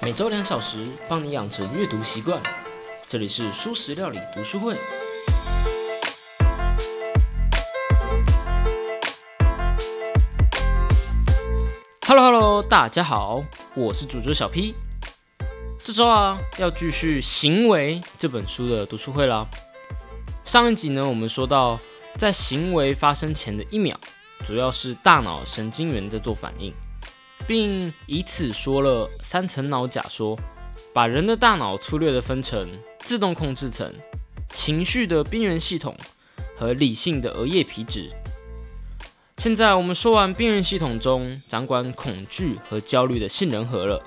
每周两小时，帮你养成阅读习惯。这里是舒食料理读书会。Hello Hello，大家好，我是主角小 P。这周啊，要继续《行为》这本书的读书会啦。上一集呢，我们说到，在行为发生前的一秒，主要是大脑神经元在做反应。并以此说了三层脑假说，把人的大脑粗略的分成自动控制层、情绪的边缘系统和理性的额叶皮质。现在我们说完边缘系统中掌管恐惧和焦虑的杏仁核了，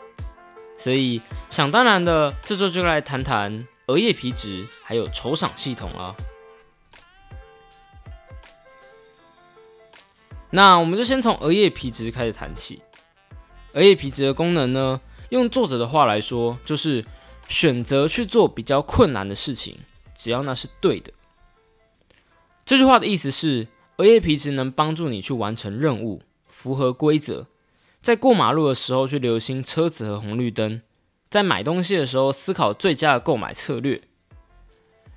所以想当然的，这周就来谈谈额叶皮质还有酬赏系统了。那我们就先从额叶皮质开始谈起。额叶皮质的功能呢？用作者的话来说，就是选择去做比较困难的事情，只要那是对的。这句话的意思是，额叶皮质能帮助你去完成任务，符合规则。在过马路的时候去留心车子和红绿灯，在买东西的时候思考最佳的购买策略。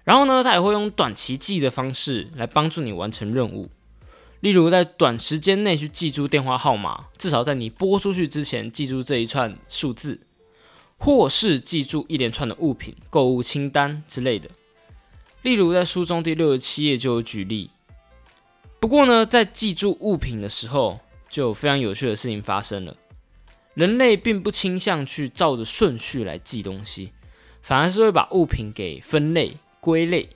然后呢，它也会用短期记忆的方式来帮助你完成任务。例如，在短时间内去记住电话号码，至少在你拨出去之前记住这一串数字，或是记住一连串的物品、购物清单之类的。例如，在书中第六十七页就有举例。不过呢，在记住物品的时候，就有非常有趣的事情发生了。人类并不倾向去照着顺序来记东西，反而是会把物品给分类、归类。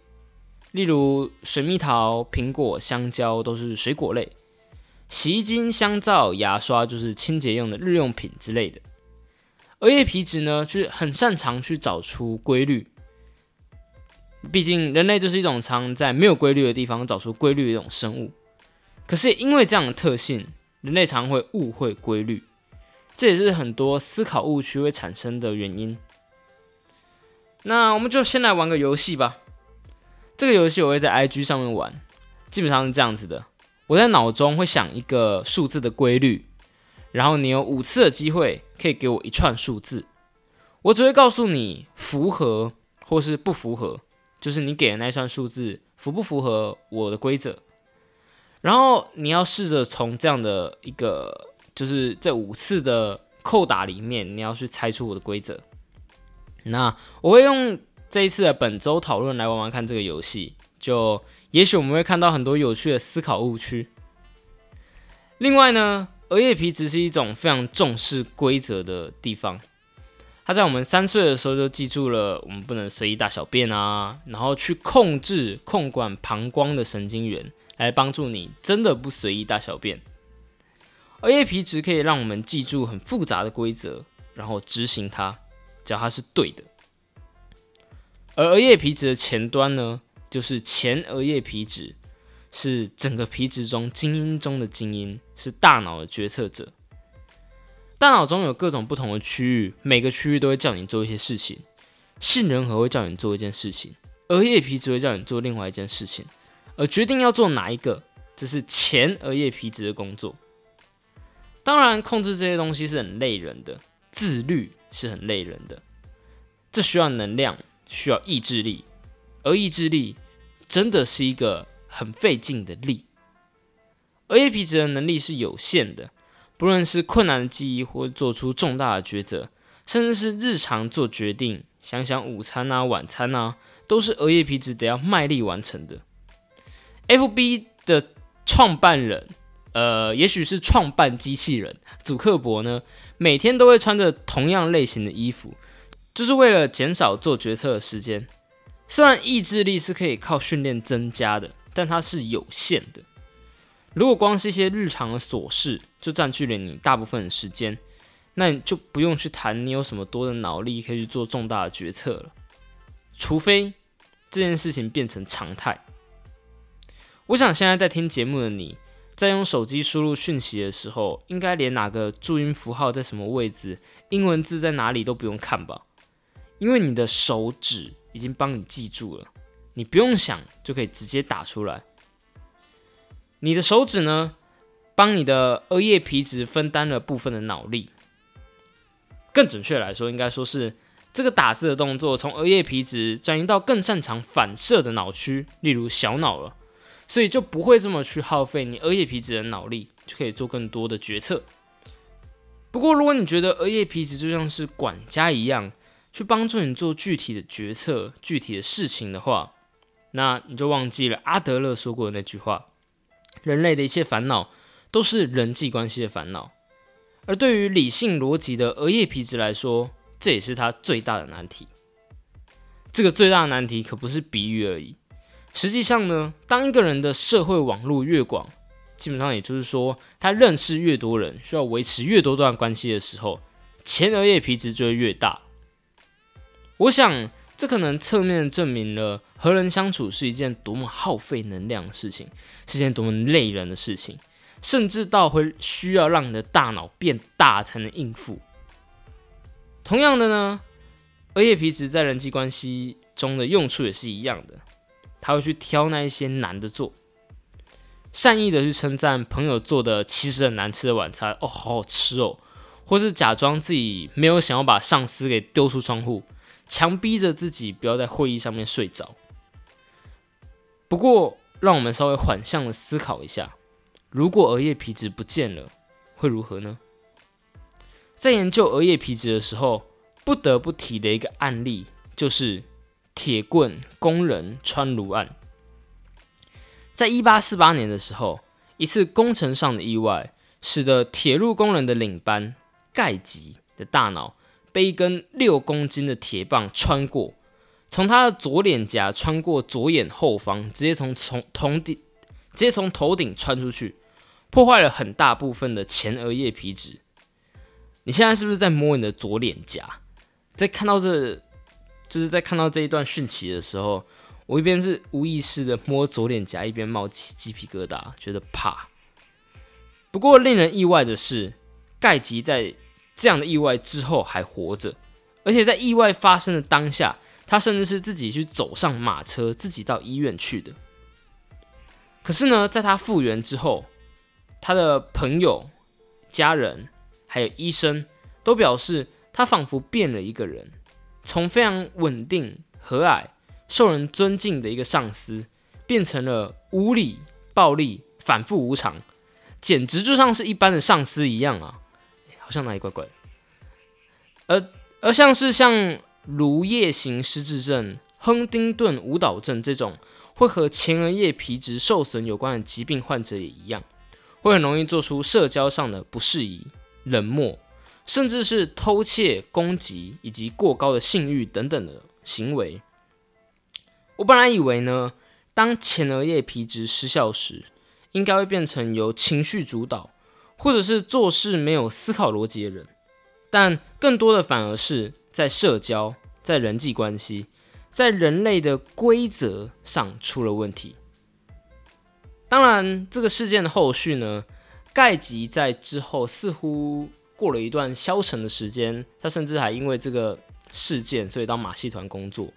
例如，水蜜桃、苹果、香蕉都是水果类；洗衣精、香皂、牙刷就是清洁用的日用品之类的。而叶皮质呢，就是很擅长去找出规律。毕竟，人类就是一种常在没有规律的地方找出规律的一种生物。可是，因为这样的特性，人类常会误会规律，这也是很多思考误区会产生的原因。那我们就先来玩个游戏吧。这个游戏我会在 IG 上面玩，基本上是这样子的：我在脑中会想一个数字的规律，然后你有五次的机会可以给我一串数字，我只会告诉你符合或是不符合，就是你给的那一串数字符不符合我的规则。然后你要试着从这样的一个，就是这五次的扣打里面，你要去猜出我的规则。那我会用。这一次的本周讨论来玩玩看这个游戏，就也许我们会看到很多有趣的思考误区。另外呢，额叶皮质是一种非常重视规则的地方。它在我们三岁的时候就记住了，我们不能随意大小便啊，然后去控制控管膀胱的神经元，来帮助你真的不随意大小便。额叶皮质可以让我们记住很复杂的规则，然后执行它，只要它是对的。而额叶皮质的前端呢，就是前额叶皮质，是整个皮质中精英中的精英，是大脑的决策者。大脑中有各种不同的区域，每个区域都会叫你做一些事情。杏仁核会叫你做一件事情，额叶皮质会叫你做另外一件事情。而决定要做哪一个，这是前额叶皮质的工作。当然，控制这些东西是很累人的，自律是很累人的，这需要能量。需要意志力，而意志力真的是一个很费劲的力。额叶皮质的能力是有限的，不论是困难的记忆，或做出重大的抉择，甚至是日常做决定，想想午餐啊、晚餐啊，都是额叶皮质得要卖力完成的。FB 的创办人，呃，也许是创办机器人，祖克伯呢，每天都会穿着同样类型的衣服。就是为了减少做决策的时间。虽然意志力是可以靠训练增加的，但它是有限的。如果光是一些日常的琐事就占据了你大部分的时间，那你就不用去谈你有什么多的脑力可以去做重大的决策了。除非这件事情变成常态。我想现在在听节目的你，在用手机输入讯息的时候，应该连哪个注音符号在什么位置，英文字在哪里都不用看吧？因为你的手指已经帮你记住了，你不用想就可以直接打出来。你的手指呢，帮你的额叶皮质分担了部分的脑力。更准确来说，应该说是这个打字的动作从额叶皮质转移到更擅长反射的脑区，例如小脑了，所以就不会这么去耗费你额叶皮质的脑力，就可以做更多的决策。不过，如果你觉得额叶皮质就像是管家一样，去帮助你做具体的决策、具体的事情的话，那你就忘记了阿德勒说过的那句话：人类的一切烦恼都是人际关系的烦恼。而对于理性逻辑的额叶皮质来说，这也是它最大的难题。这个最大的难题可不是比喻而已。实际上呢，当一个人的社会网络越广，基本上也就是说，他认识越多人，需要维持越多段关系的时候，前额叶皮质就会越大。我想，这可能侧面证明了和人相处是一件多么耗费能量的事情，是件多么累人的事情。甚至到会需要让你的大脑变大才能应付。同样的呢，额叶皮质在人际关系中的用处也是一样的，他会去挑那一些难的做，善意的去称赞朋友做的其实很难吃的晚餐，哦，好好吃哦，或是假装自己没有想要把上司给丢出窗户，强逼着自己不要在会议上面睡着。不过，让我们稍微缓向的思考一下。如果额叶皮质不见了，会如何呢？在研究额叶皮质的时候，不得不提的一个案例就是铁棍工人穿颅案。在一八四八年的时候，一次工程上的意外，使得铁路工人的领班盖吉的大脑被一根六公斤的铁棒穿过，从他的左脸颊穿过左眼后方，直接从从头顶直接从头顶穿出去。破坏了很大部分的前额叶皮质。你现在是不是在摸你的左脸颊？在看到这，就是在看到这一段讯息的时候，我一边是无意识的摸左脸颊，一边冒起鸡皮疙瘩，觉得怕。不过令人意外的是，盖吉在这样的意外之后还活着，而且在意外发生的当下，他甚至是自己去走上马车，自己到医院去的。可是呢，在他复原之后，他的朋友、家人还有医生都表示，他仿佛变了一个人，从非常稳定、和蔼、受人尊敬的一个上司，变成了无理、暴力、反复无常，简直就像是一般的上司一样啊！好像哪里怪怪的。而而像是像颅叶型失智症、亨丁顿舞蹈症这种会和前额叶皮质受损有关的疾病患者也一样。会很容易做出社交上的不适宜、冷漠，甚至是偷窃、攻击以及过高的性欲等等的行为。我本来以为呢，当前额叶皮质失效时，应该会变成由情绪主导，或者是做事没有思考逻辑的人，但更多的反而是在社交、在人际关系、在人类的规则上出了问题。当然，这个事件的后续呢，盖吉在之后似乎过了一段消沉的时间，他甚至还因为这个事件，所以到马戏团工作。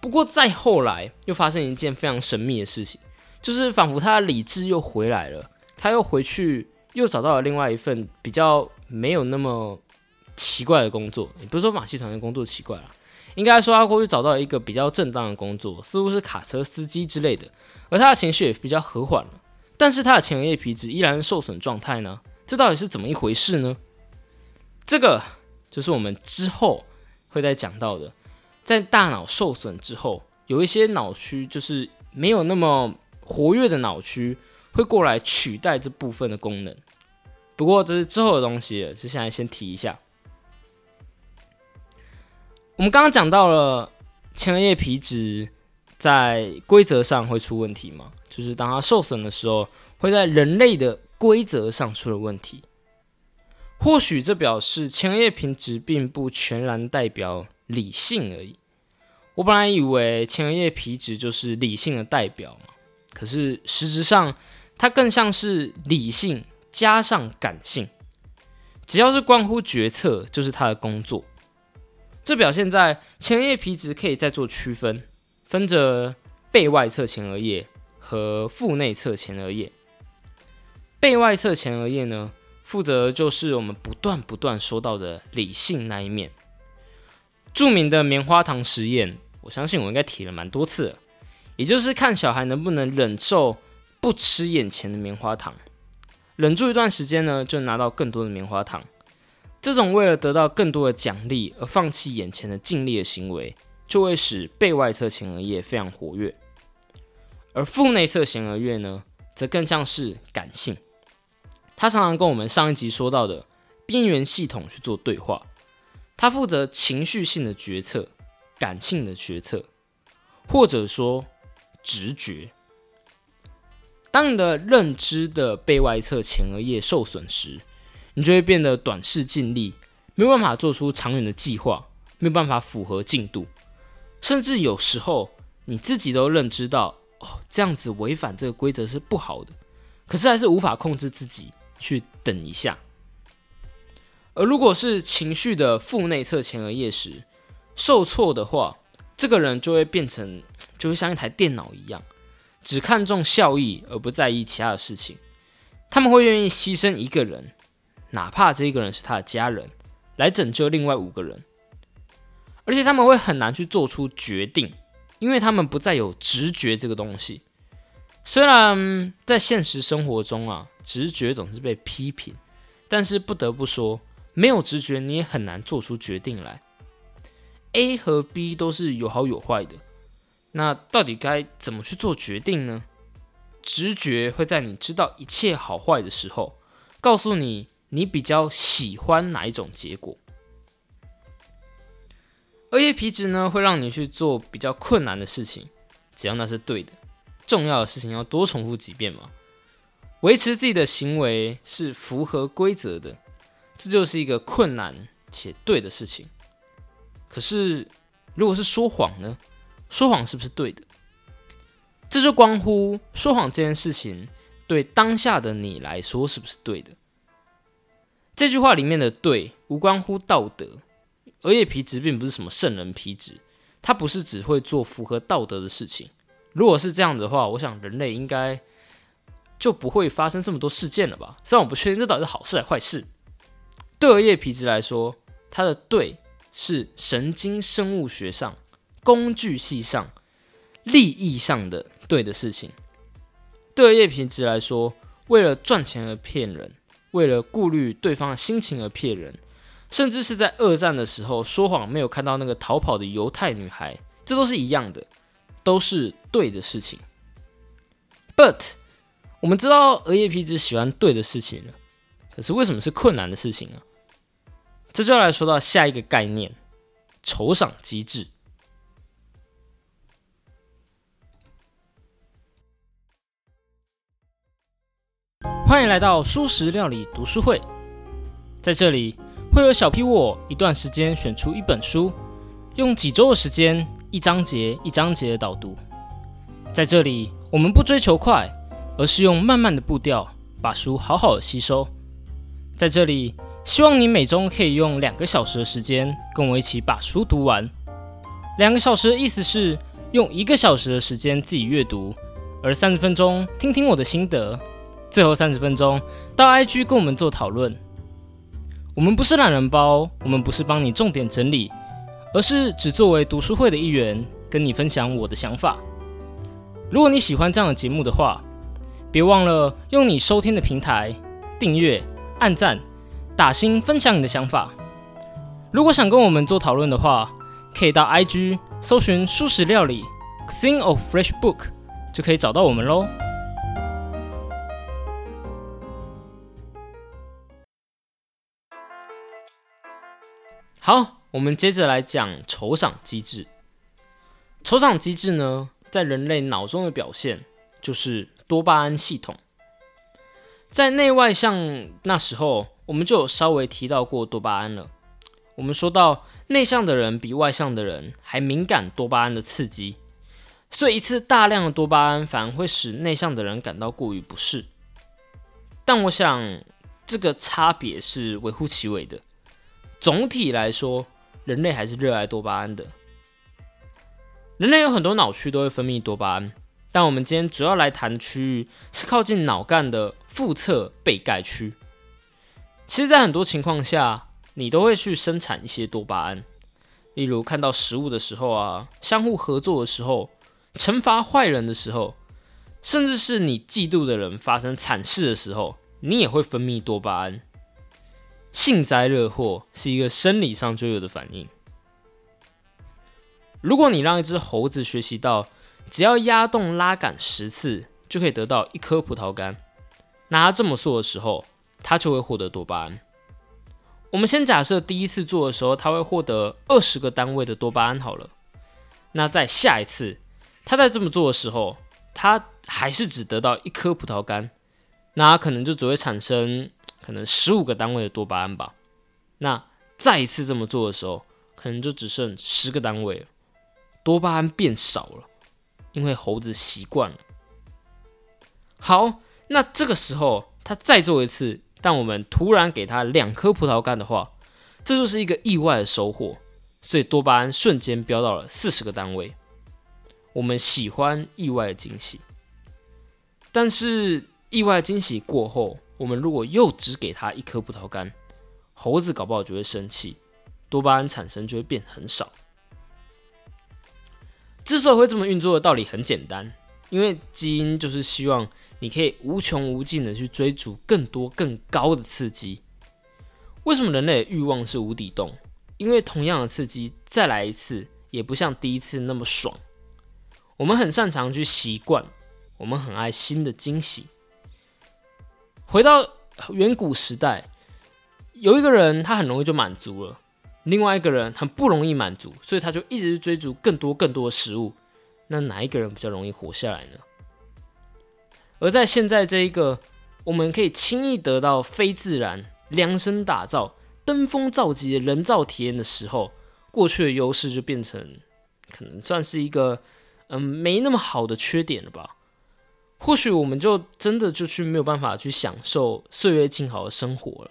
不过再后来，又发生一件非常神秘的事情，就是仿佛他的理智又回来了，他又回去，又找到了另外一份比较没有那么奇怪的工作。也不是说马戏团的工作奇怪了。应该说，他过去找到了一个比较正当的工作，似乎是卡车司机之类的，而他的情绪也比较和缓了。但是他的前额叶皮质依然是受损状态呢？这到底是怎么一回事呢？这个就是我们之后会再讲到的，在大脑受损之后，有一些脑区就是没有那么活跃的脑区会过来取代这部分的功能。不过这是之后的东西，就现在先提一下。我们刚刚讲到了前额叶皮质在规则上会出问题吗？就是当它受损的时候，会在人类的规则上出了问题。或许这表示前额叶皮质并不全然代表理性而已。我本来以为前额叶皮质就是理性的代表嘛，可是实质上它更像是理性加上感性，只要是关乎决策，就是它的工作。这表现在前额叶皮质可以再做区分，分着背外侧前额叶和腹内侧前额叶。背外侧前额叶呢，负责就是我们不断不断说到的理性那一面。著名的棉花糖实验，我相信我应该提了蛮多次了，也就是看小孩能不能忍受不吃眼前的棉花糖，忍住一段时间呢，就拿到更多的棉花糖。这种为了得到更多的奖励而放弃眼前的尽力的行为，就会使背外侧前额叶非常活跃，而腹内侧前额叶呢，则更像是感性。它常常跟我们上一集说到的边缘系统去做对话，它负责情绪性的决策、感性的决策，或者说直觉。当你的认知的背外侧前额叶受损时，你就会变得短视尽力，没有办法做出长远的计划，没有办法符合进度，甚至有时候你自己都认知到，哦，这样子违反这个规则是不好的，可是还是无法控制自己。去等一下，而如果是情绪的腹内侧前额叶时受挫的话，这个人就会变成，就会像一台电脑一样，只看重效益而不在意其他的事情。他们会愿意牺牲一个人，哪怕这一个人是他的家人，来拯救另外五个人。而且他们会很难去做出决定，因为他们不再有直觉这个东西。虽然在现实生活中啊，直觉总是被批评，但是不得不说，没有直觉你也很难做出决定来。A 和 B 都是有好有坏的，那到底该怎么去做决定呢？直觉会在你知道一切好坏的时候，告诉你你比较喜欢哪一种结果。而叶皮质呢，会让你去做比较困难的事情，只要那是对的。重要的事情要多重复几遍嘛？维持自己的行为是符合规则的，这就是一个困难且对的事情。可是，如果是说谎呢？说谎是不是对的？这就关乎说谎这件事情对当下的你来说是不是对的？这句话里面的“对”无关乎道德。额叶皮质并不是什么圣人皮质，它不是只会做符合道德的事情。如果是这样的话，我想人类应该就不会发生这么多事件了吧？虽然我不确定这到底是好事还是坏事。对额叶皮质来说，它的“对”是神经生物学上、工具系上、利益上的对的事情。对额叶皮质来说，为了赚钱而骗人，为了顾虑对方的心情而骗人，甚至是在二战的时候说谎没有看到那个逃跑的犹太女孩，这都是一样的。都是对的事情，but 我们知道额叶皮质喜欢对的事情了，可是为什么是困难的事情呢？这就要来说到下一个概念——酬赏机制。欢迎来到素食料理读书会，在这里会有小 P 我一段时间选出一本书，用几周的时间。一章节一章节的导读，在这里我们不追求快，而是用慢慢的步调把书好好的吸收。在这里，希望你每周可以用两个小时的时间跟我一起把书读完。两个小时的意思是用一个小时的时间自己阅读，而三十分钟听听我的心得，最后三十分钟到 IG 跟我们做讨论。我们不是懒人包，我们不是帮你重点整理。而是只作为读书会的一员，跟你分享我的想法。如果你喜欢这样的节目的话，别忘了用你收听的平台订阅、按赞、打星、分享你的想法。如果想跟我们做讨论的话，可以到 IG 搜寻“素食料理 ”“Thing of Fresh Book） 就可以找到我们喽。好。我们接着来讲酬赏机制。酬赏机制呢，在人类脑中的表现就是多巴胺系统。在内外向那时候，我们就有稍微提到过多巴胺了。我们说到内向的人比外向的人还敏感多巴胺的刺激，所以一次大量的多巴胺反而会使内向的人感到过于不适。但我想这个差别是微乎其微的。总体来说。人类还是热爱多巴胺的。人类有很多脑区都会分泌多巴胺，但我们今天主要来谈区域是靠近脑干的腹侧背盖区。其实，在很多情况下，你都会去生产一些多巴胺，例如看到食物的时候啊，相互合作的时候，惩罚坏人的时候，甚至是你嫉妒的人发生惨事的时候，你也会分泌多巴胺。幸灾乐祸是一个生理上就有的反应。如果你让一只猴子学习到只要压动拉杆十次就可以得到一颗葡萄干，那它这么做的时候，它就会获得多巴胺。我们先假设第一次做的时候，它会获得二十个单位的多巴胺好了。那在下一次，它在这么做的时候，它还是只得到一颗葡萄干，那它可能就只会产生可能十五个单位的多巴胺吧。那再一次这么做的时候，可能就只剩十个单位了，多巴胺变少了，因为猴子习惯了。好，那这个时候它再做一次。但我们突然给他两颗葡萄干的话，这就是一个意外的收获，所以多巴胺瞬间飙到了四十个单位。我们喜欢意外的惊喜，但是意外惊喜过后，我们如果又只给他一颗葡萄干，猴子搞不好就会生气，多巴胺产生就会变很少。之所以会这么运作的道理很简单，因为基因就是希望。你可以无穷无尽的去追逐更多更高的刺激。为什么人类的欲望是无底洞？因为同样的刺激再来一次，也不像第一次那么爽。我们很擅长去习惯，我们很爱新的惊喜。回到远古时代，有一个人他很容易就满足了，另外一个人很不容易满足，所以他就一直去追逐更多更多的食物。那哪一个人比较容易活下来呢？而在现在这一个，我们可以轻易得到非自然量身打造、登峰造极的人造体验的时候，过去的优势就变成可能算是一个嗯没那么好的缺点了吧？或许我们就真的就去没有办法去享受岁月静好的生活了。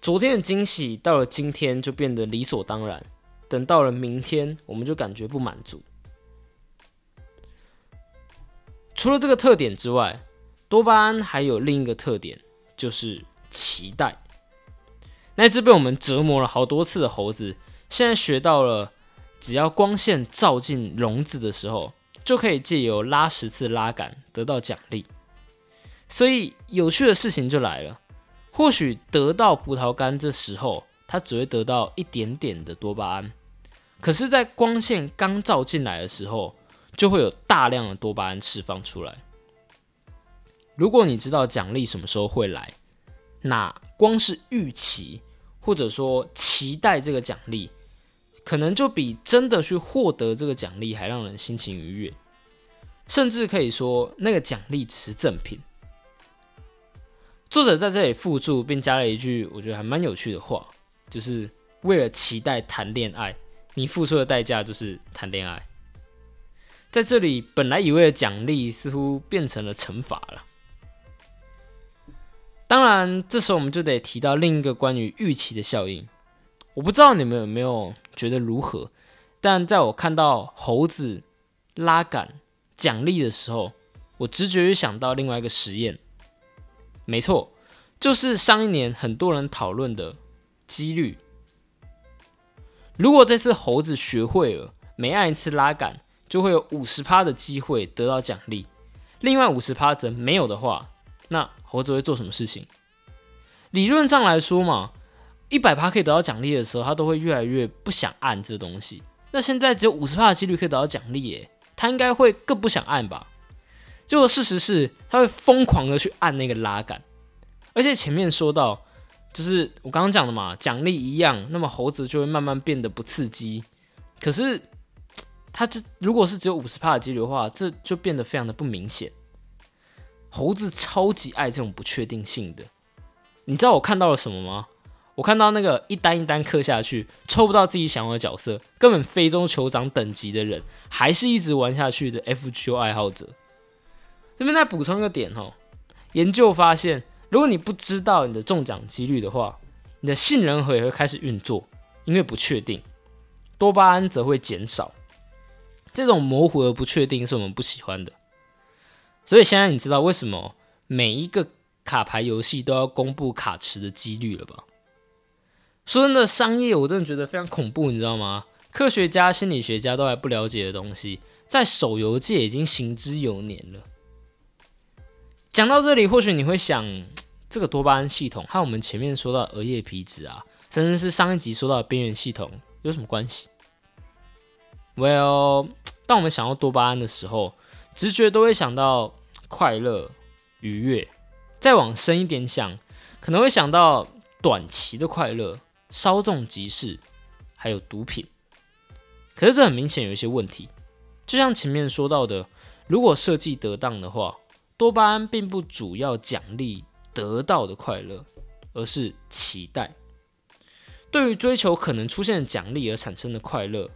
昨天的惊喜到了今天就变得理所当然，等到了明天我们就感觉不满足。除了这个特点之外，多巴胺还有另一个特点，就是期待。那只被我们折磨了好多次的猴子，现在学到了，只要光线照进笼子的时候，就可以借由拉十次拉杆得到奖励。所以有趣的事情就来了，或许得到葡萄干这时候，它只会得到一点点的多巴胺，可是，在光线刚照进来的时候，就会有大量的多巴胺释放出来。如果你知道奖励什么时候会来，那光是预期或者说期待这个奖励，可能就比真的去获得这个奖励还让人心情愉悦。甚至可以说，那个奖励只是赠品。作者在这里附注并加了一句，我觉得还蛮有趣的话，就是为了期待谈恋爱，你付出的代价就是谈恋爱。在这里，本来以为的奖励似乎变成了惩罚了。当然，这时候我们就得提到另一个关于预期的效应。我不知道你们有没有觉得如何，但在我看到猴子拉杆奖励的时候，我直觉就想到另外一个实验。没错，就是上一年很多人讨论的几率。如果这次猴子学会了每按一次拉杆，就会有五十趴的机会得到奖励，另外五十趴则没有的话，那猴子会做什么事情？理论上来说嘛，一百趴可以得到奖励的时候，他都会越来越不想按这东西。那现在只有五十趴的几率可以得到奖励，耶，他应该会更不想按吧？结果事实是，他会疯狂的去按那个拉杆，而且前面说到，就是我刚刚讲的嘛，奖励一样，那么猴子就会慢慢变得不刺激，可是。它这如果是只有五十帕的几率的话，这就变得非常的不明显。猴子超级爱这种不确定性的，你知道我看到了什么吗？我看到那个一单一单刻下去，抽不到自己想要的角色，根本非洲酋长等级的人，还是一直玩下去的 FGO 爱好者。这边再补充一个点哦，研究发现，如果你不知道你的中奖几率的话，你的杏仁核也会开始运作，因为不确定，多巴胺则会减少。这种模糊而不确定是我们不喜欢的，所以现在你知道为什么每一个卡牌游戏都要公布卡池的几率了吧？说真的，商业我真的觉得非常恐怖，你知道吗？科学家、心理学家都还不了解的东西，在手游界已经行之有年了。讲到这里，或许你会想，这个多巴胺系统和我们前面说到额叶皮质啊，甚至是上一集说到的边缘系统有什么关系？Well，当我们想到多巴胺的时候，直觉都会想到快乐、愉悦。再往深一点想，可能会想到短期的快乐。稍纵即逝，还有毒品。可是这很明显有一些问题，就像前面说到的，如果设计得当的话，多巴胺并不主要奖励得到的快乐，而是期待。对于追求可能出现的奖励而产生的快乐，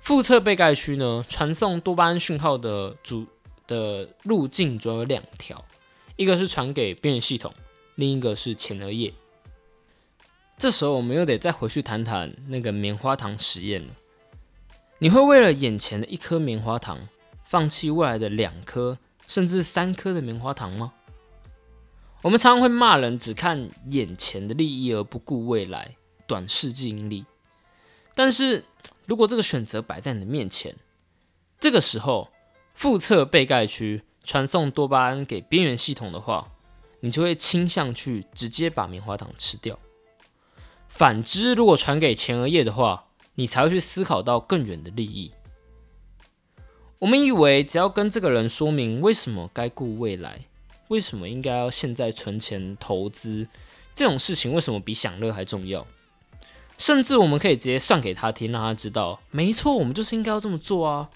腹侧被盖区呢，传送多巴胺讯号的主的路径主要有两条，一个是传给边缘系统，另一个是前额叶。这时候我们又得再回去谈谈那个棉花糖实验了。你会为了眼前的一颗棉花糖，放弃未来的两颗甚至三颗的棉花糖吗？我们常常会骂人只看眼前的利益而不顾未来，短视记忆力。但是如果这个选择摆在你的面前，这个时候腹侧被盖区传送多巴胺给边缘系统的话，你就会倾向去直接把棉花糖吃掉。反之，如果传给前额叶的话，你才会去思考到更远的利益。我们以为只要跟这个人说明为什么该顾未来，为什么应该要现在存钱投资，这种事情为什么比享乐还重要？甚至我们可以直接算给他听，让他知道，没错，我们就是应该要这么做啊。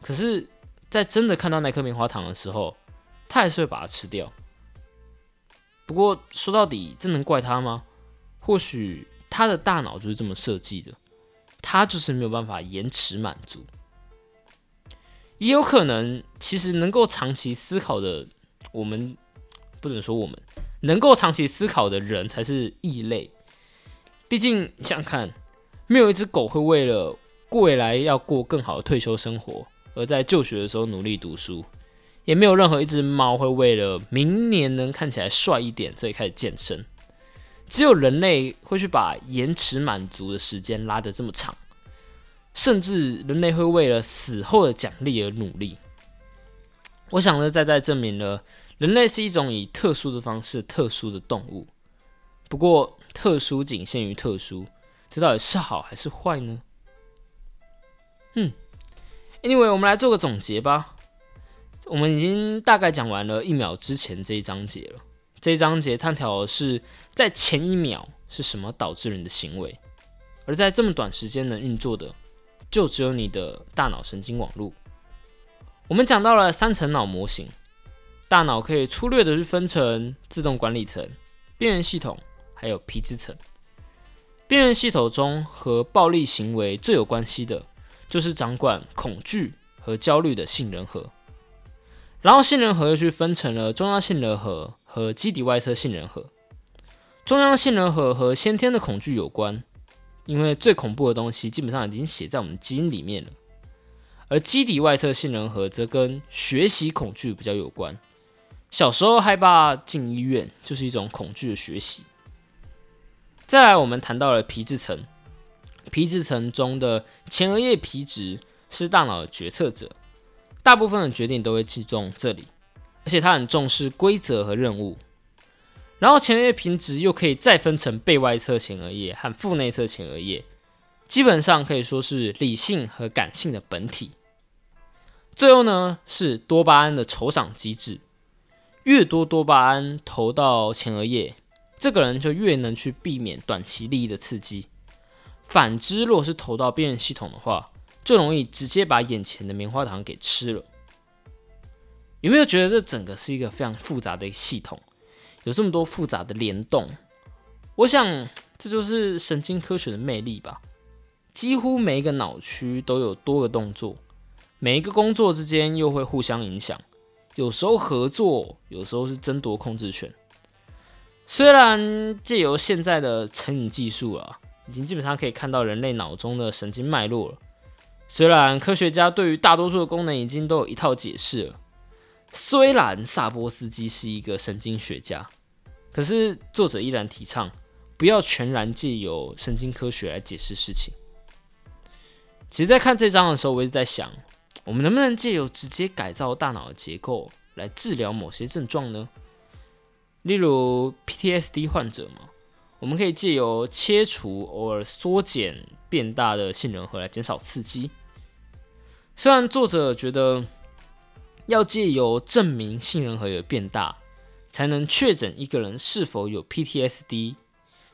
可是，在真的看到那颗棉花糖的时候，他还是会把它吃掉。不过说到底，这能怪他吗？或许。他的大脑就是这么设计的，他就是没有办法延迟满足。也有可能，其实能够长期思考的，我们不能说我们能够长期思考的人才是异类。毕竟想想看，没有一只狗会为了未来要过更好的退休生活，而在就学的时候努力读书；也没有任何一只猫会为了明年能看起来帅一点，所以开始健身。只有人类会去把延迟满足的时间拉得这么长，甚至人类会为了死后的奖励而努力。我想呢，再再证明了人类是一种以特殊的方式特殊的动物。不过，特殊仅限于特殊，这到底是好还是坏呢？嗯，Anyway，我们来做个总结吧。我们已经大概讲完了一秒之前这一章节了。这一章节探讨的是，在前一秒是什么导致人的行为，而在这么短时间能运作的，就只有你的大脑神经网络。我们讲到了三层脑模型，大脑可以粗略的去分成自动管理层、边缘系统，还有皮质层。边缘系统中和暴力行为最有关系的，就是掌管恐惧和焦虑的杏仁核。然后杏仁核又去分成了中央杏仁核。和基底外侧杏仁核，中央杏仁核和先天的恐惧有关，因为最恐怖的东西基本上已经写在我们基因里面了。而基底外侧杏仁核则跟学习恐惧比较有关，小时候害怕进医院就是一种恐惧的学习。再来，我们谈到了皮质层，皮质层中的前额叶皮质是大脑的决策者，大部分的决定都会集中这里。而且他很重视规则和任务，然后前额叶皮质又可以再分成背外侧前额叶和腹内侧前额叶，基本上可以说是理性和感性的本体。最后呢是多巴胺的酬赏机制，越多多巴胺投到前额叶，这个人就越能去避免短期利益的刺激。反之，若是投到边缘系统的话，就容易直接把眼前的棉花糖给吃了。有没有觉得这整个是一个非常复杂的系统？有这么多复杂的联动，我想这就是神经科学的魅力吧。几乎每一个脑区都有多个动作，每一个工作之间又会互相影响，有时候合作，有时候是争夺控制权。虽然借由现在的成瘾技术啊，已经基本上可以看到人类脑中的神经脉络了。虽然科学家对于大多数的功能已经都有一套解释了。虽然萨波斯基是一个神经学家，可是作者依然提倡不要全然借由神经科学来解释事情。其实，在看这章的时候，我一直在想，我们能不能借由直接改造大脑的结构来治疗某些症状呢？例如 PTSD 患者嘛，我们可以借由切除偶尔缩减变大的杏仁核来减少刺激。虽然作者觉得要借由证明杏仁核有变大，才能确诊一个人是否有 PTSD，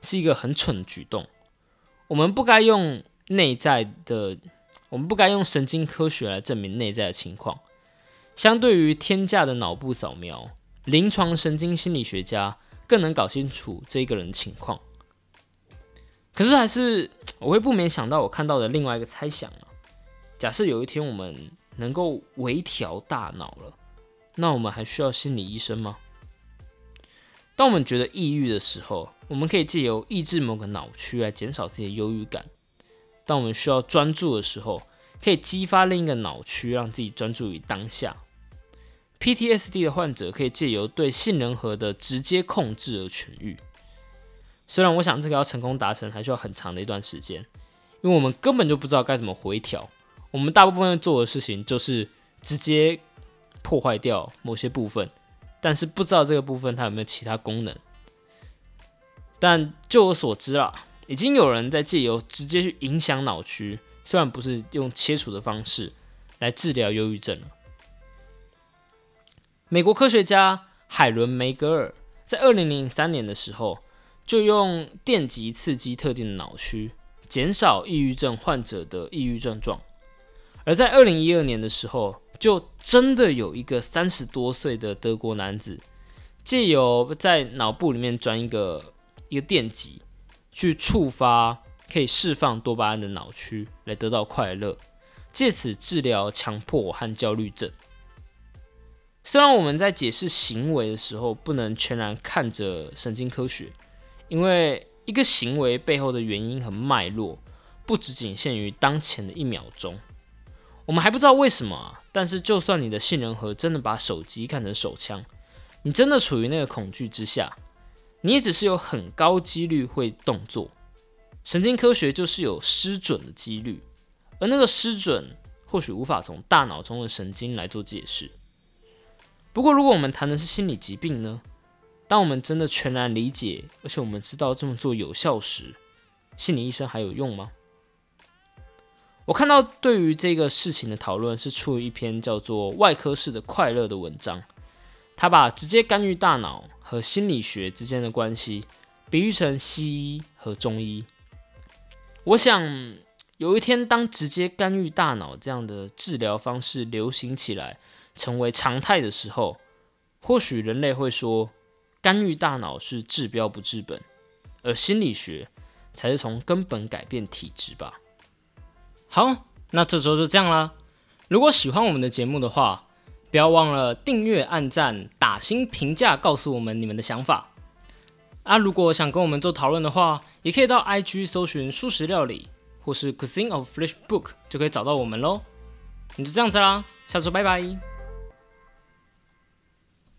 是一个很蠢的举动。我们不该用内在的，我们不该用神经科学来证明内在的情况。相对于天价的脑部扫描，临床神经心理学家更能搞清楚这一个人情况。可是，还是我会不免想到我看到的另外一个猜想啊。假设有一天我们能够微调大脑了，那我们还需要心理医生吗？当我们觉得抑郁的时候，我们可以借由抑制某个脑区来减少自己的忧郁感；当我们需要专注的时候，可以激发另一个脑区，让自己专注于当下。PTSD 的患者可以借由对杏仁核的直接控制而痊愈。虽然我想这个要成功达成还需要很长的一段时间，因为我们根本就不知道该怎么回调。我们大部分做的事情就是直接破坏掉某些部分，但是不知道这个部分它有没有其他功能。但就我所知啊，已经有人在借由直接去影响脑区，虽然不是用切除的方式来治疗忧郁症了。美国科学家海伦梅格尔在二零零三年的时候，就用电极刺激特定的脑区，减少抑郁症患者的抑郁症状。而在二零一二年的时候，就真的有一个三十多岁的德国男子，借由在脑部里面装一个一个电极，去触发可以释放多巴胺的脑区，来得到快乐，借此治疗强迫和焦虑症。虽然我们在解释行为的时候，不能全然看着神经科学，因为一个行为背后的原因和脉络，不只仅限于当前的一秒钟。我们还不知道为什么啊，但是就算你的杏仁核真的把手机看成手枪，你真的处于那个恐惧之下，你也只是有很高几率会动作。神经科学就是有失准的几率，而那个失准或许无法从大脑中的神经来做解释。不过，如果我们谈的是心理疾病呢？当我们真的全然理解，而且我们知道这么做有效时，心理医生还有用吗？我看到对于这个事情的讨论是出于一篇叫做《外科式的快乐》的文章，他把直接干预大脑和心理学之间的关系比喻成西医和中医。我想有一天，当直接干预大脑这样的治疗方式流行起来，成为常态的时候，或许人类会说，干预大脑是治标不治本，而心理学才是从根本改变体质吧。好，那这周就这样啦。如果喜欢我们的节目的话，不要忘了订阅、按赞、打新评价，告诉我们你们的想法。啊，如果想跟我们做讨论的话，也可以到 IG 搜寻素食料理，或是 Cuisine of Fresh Book 就可以找到我们喽。你就这样子啦，下周拜拜。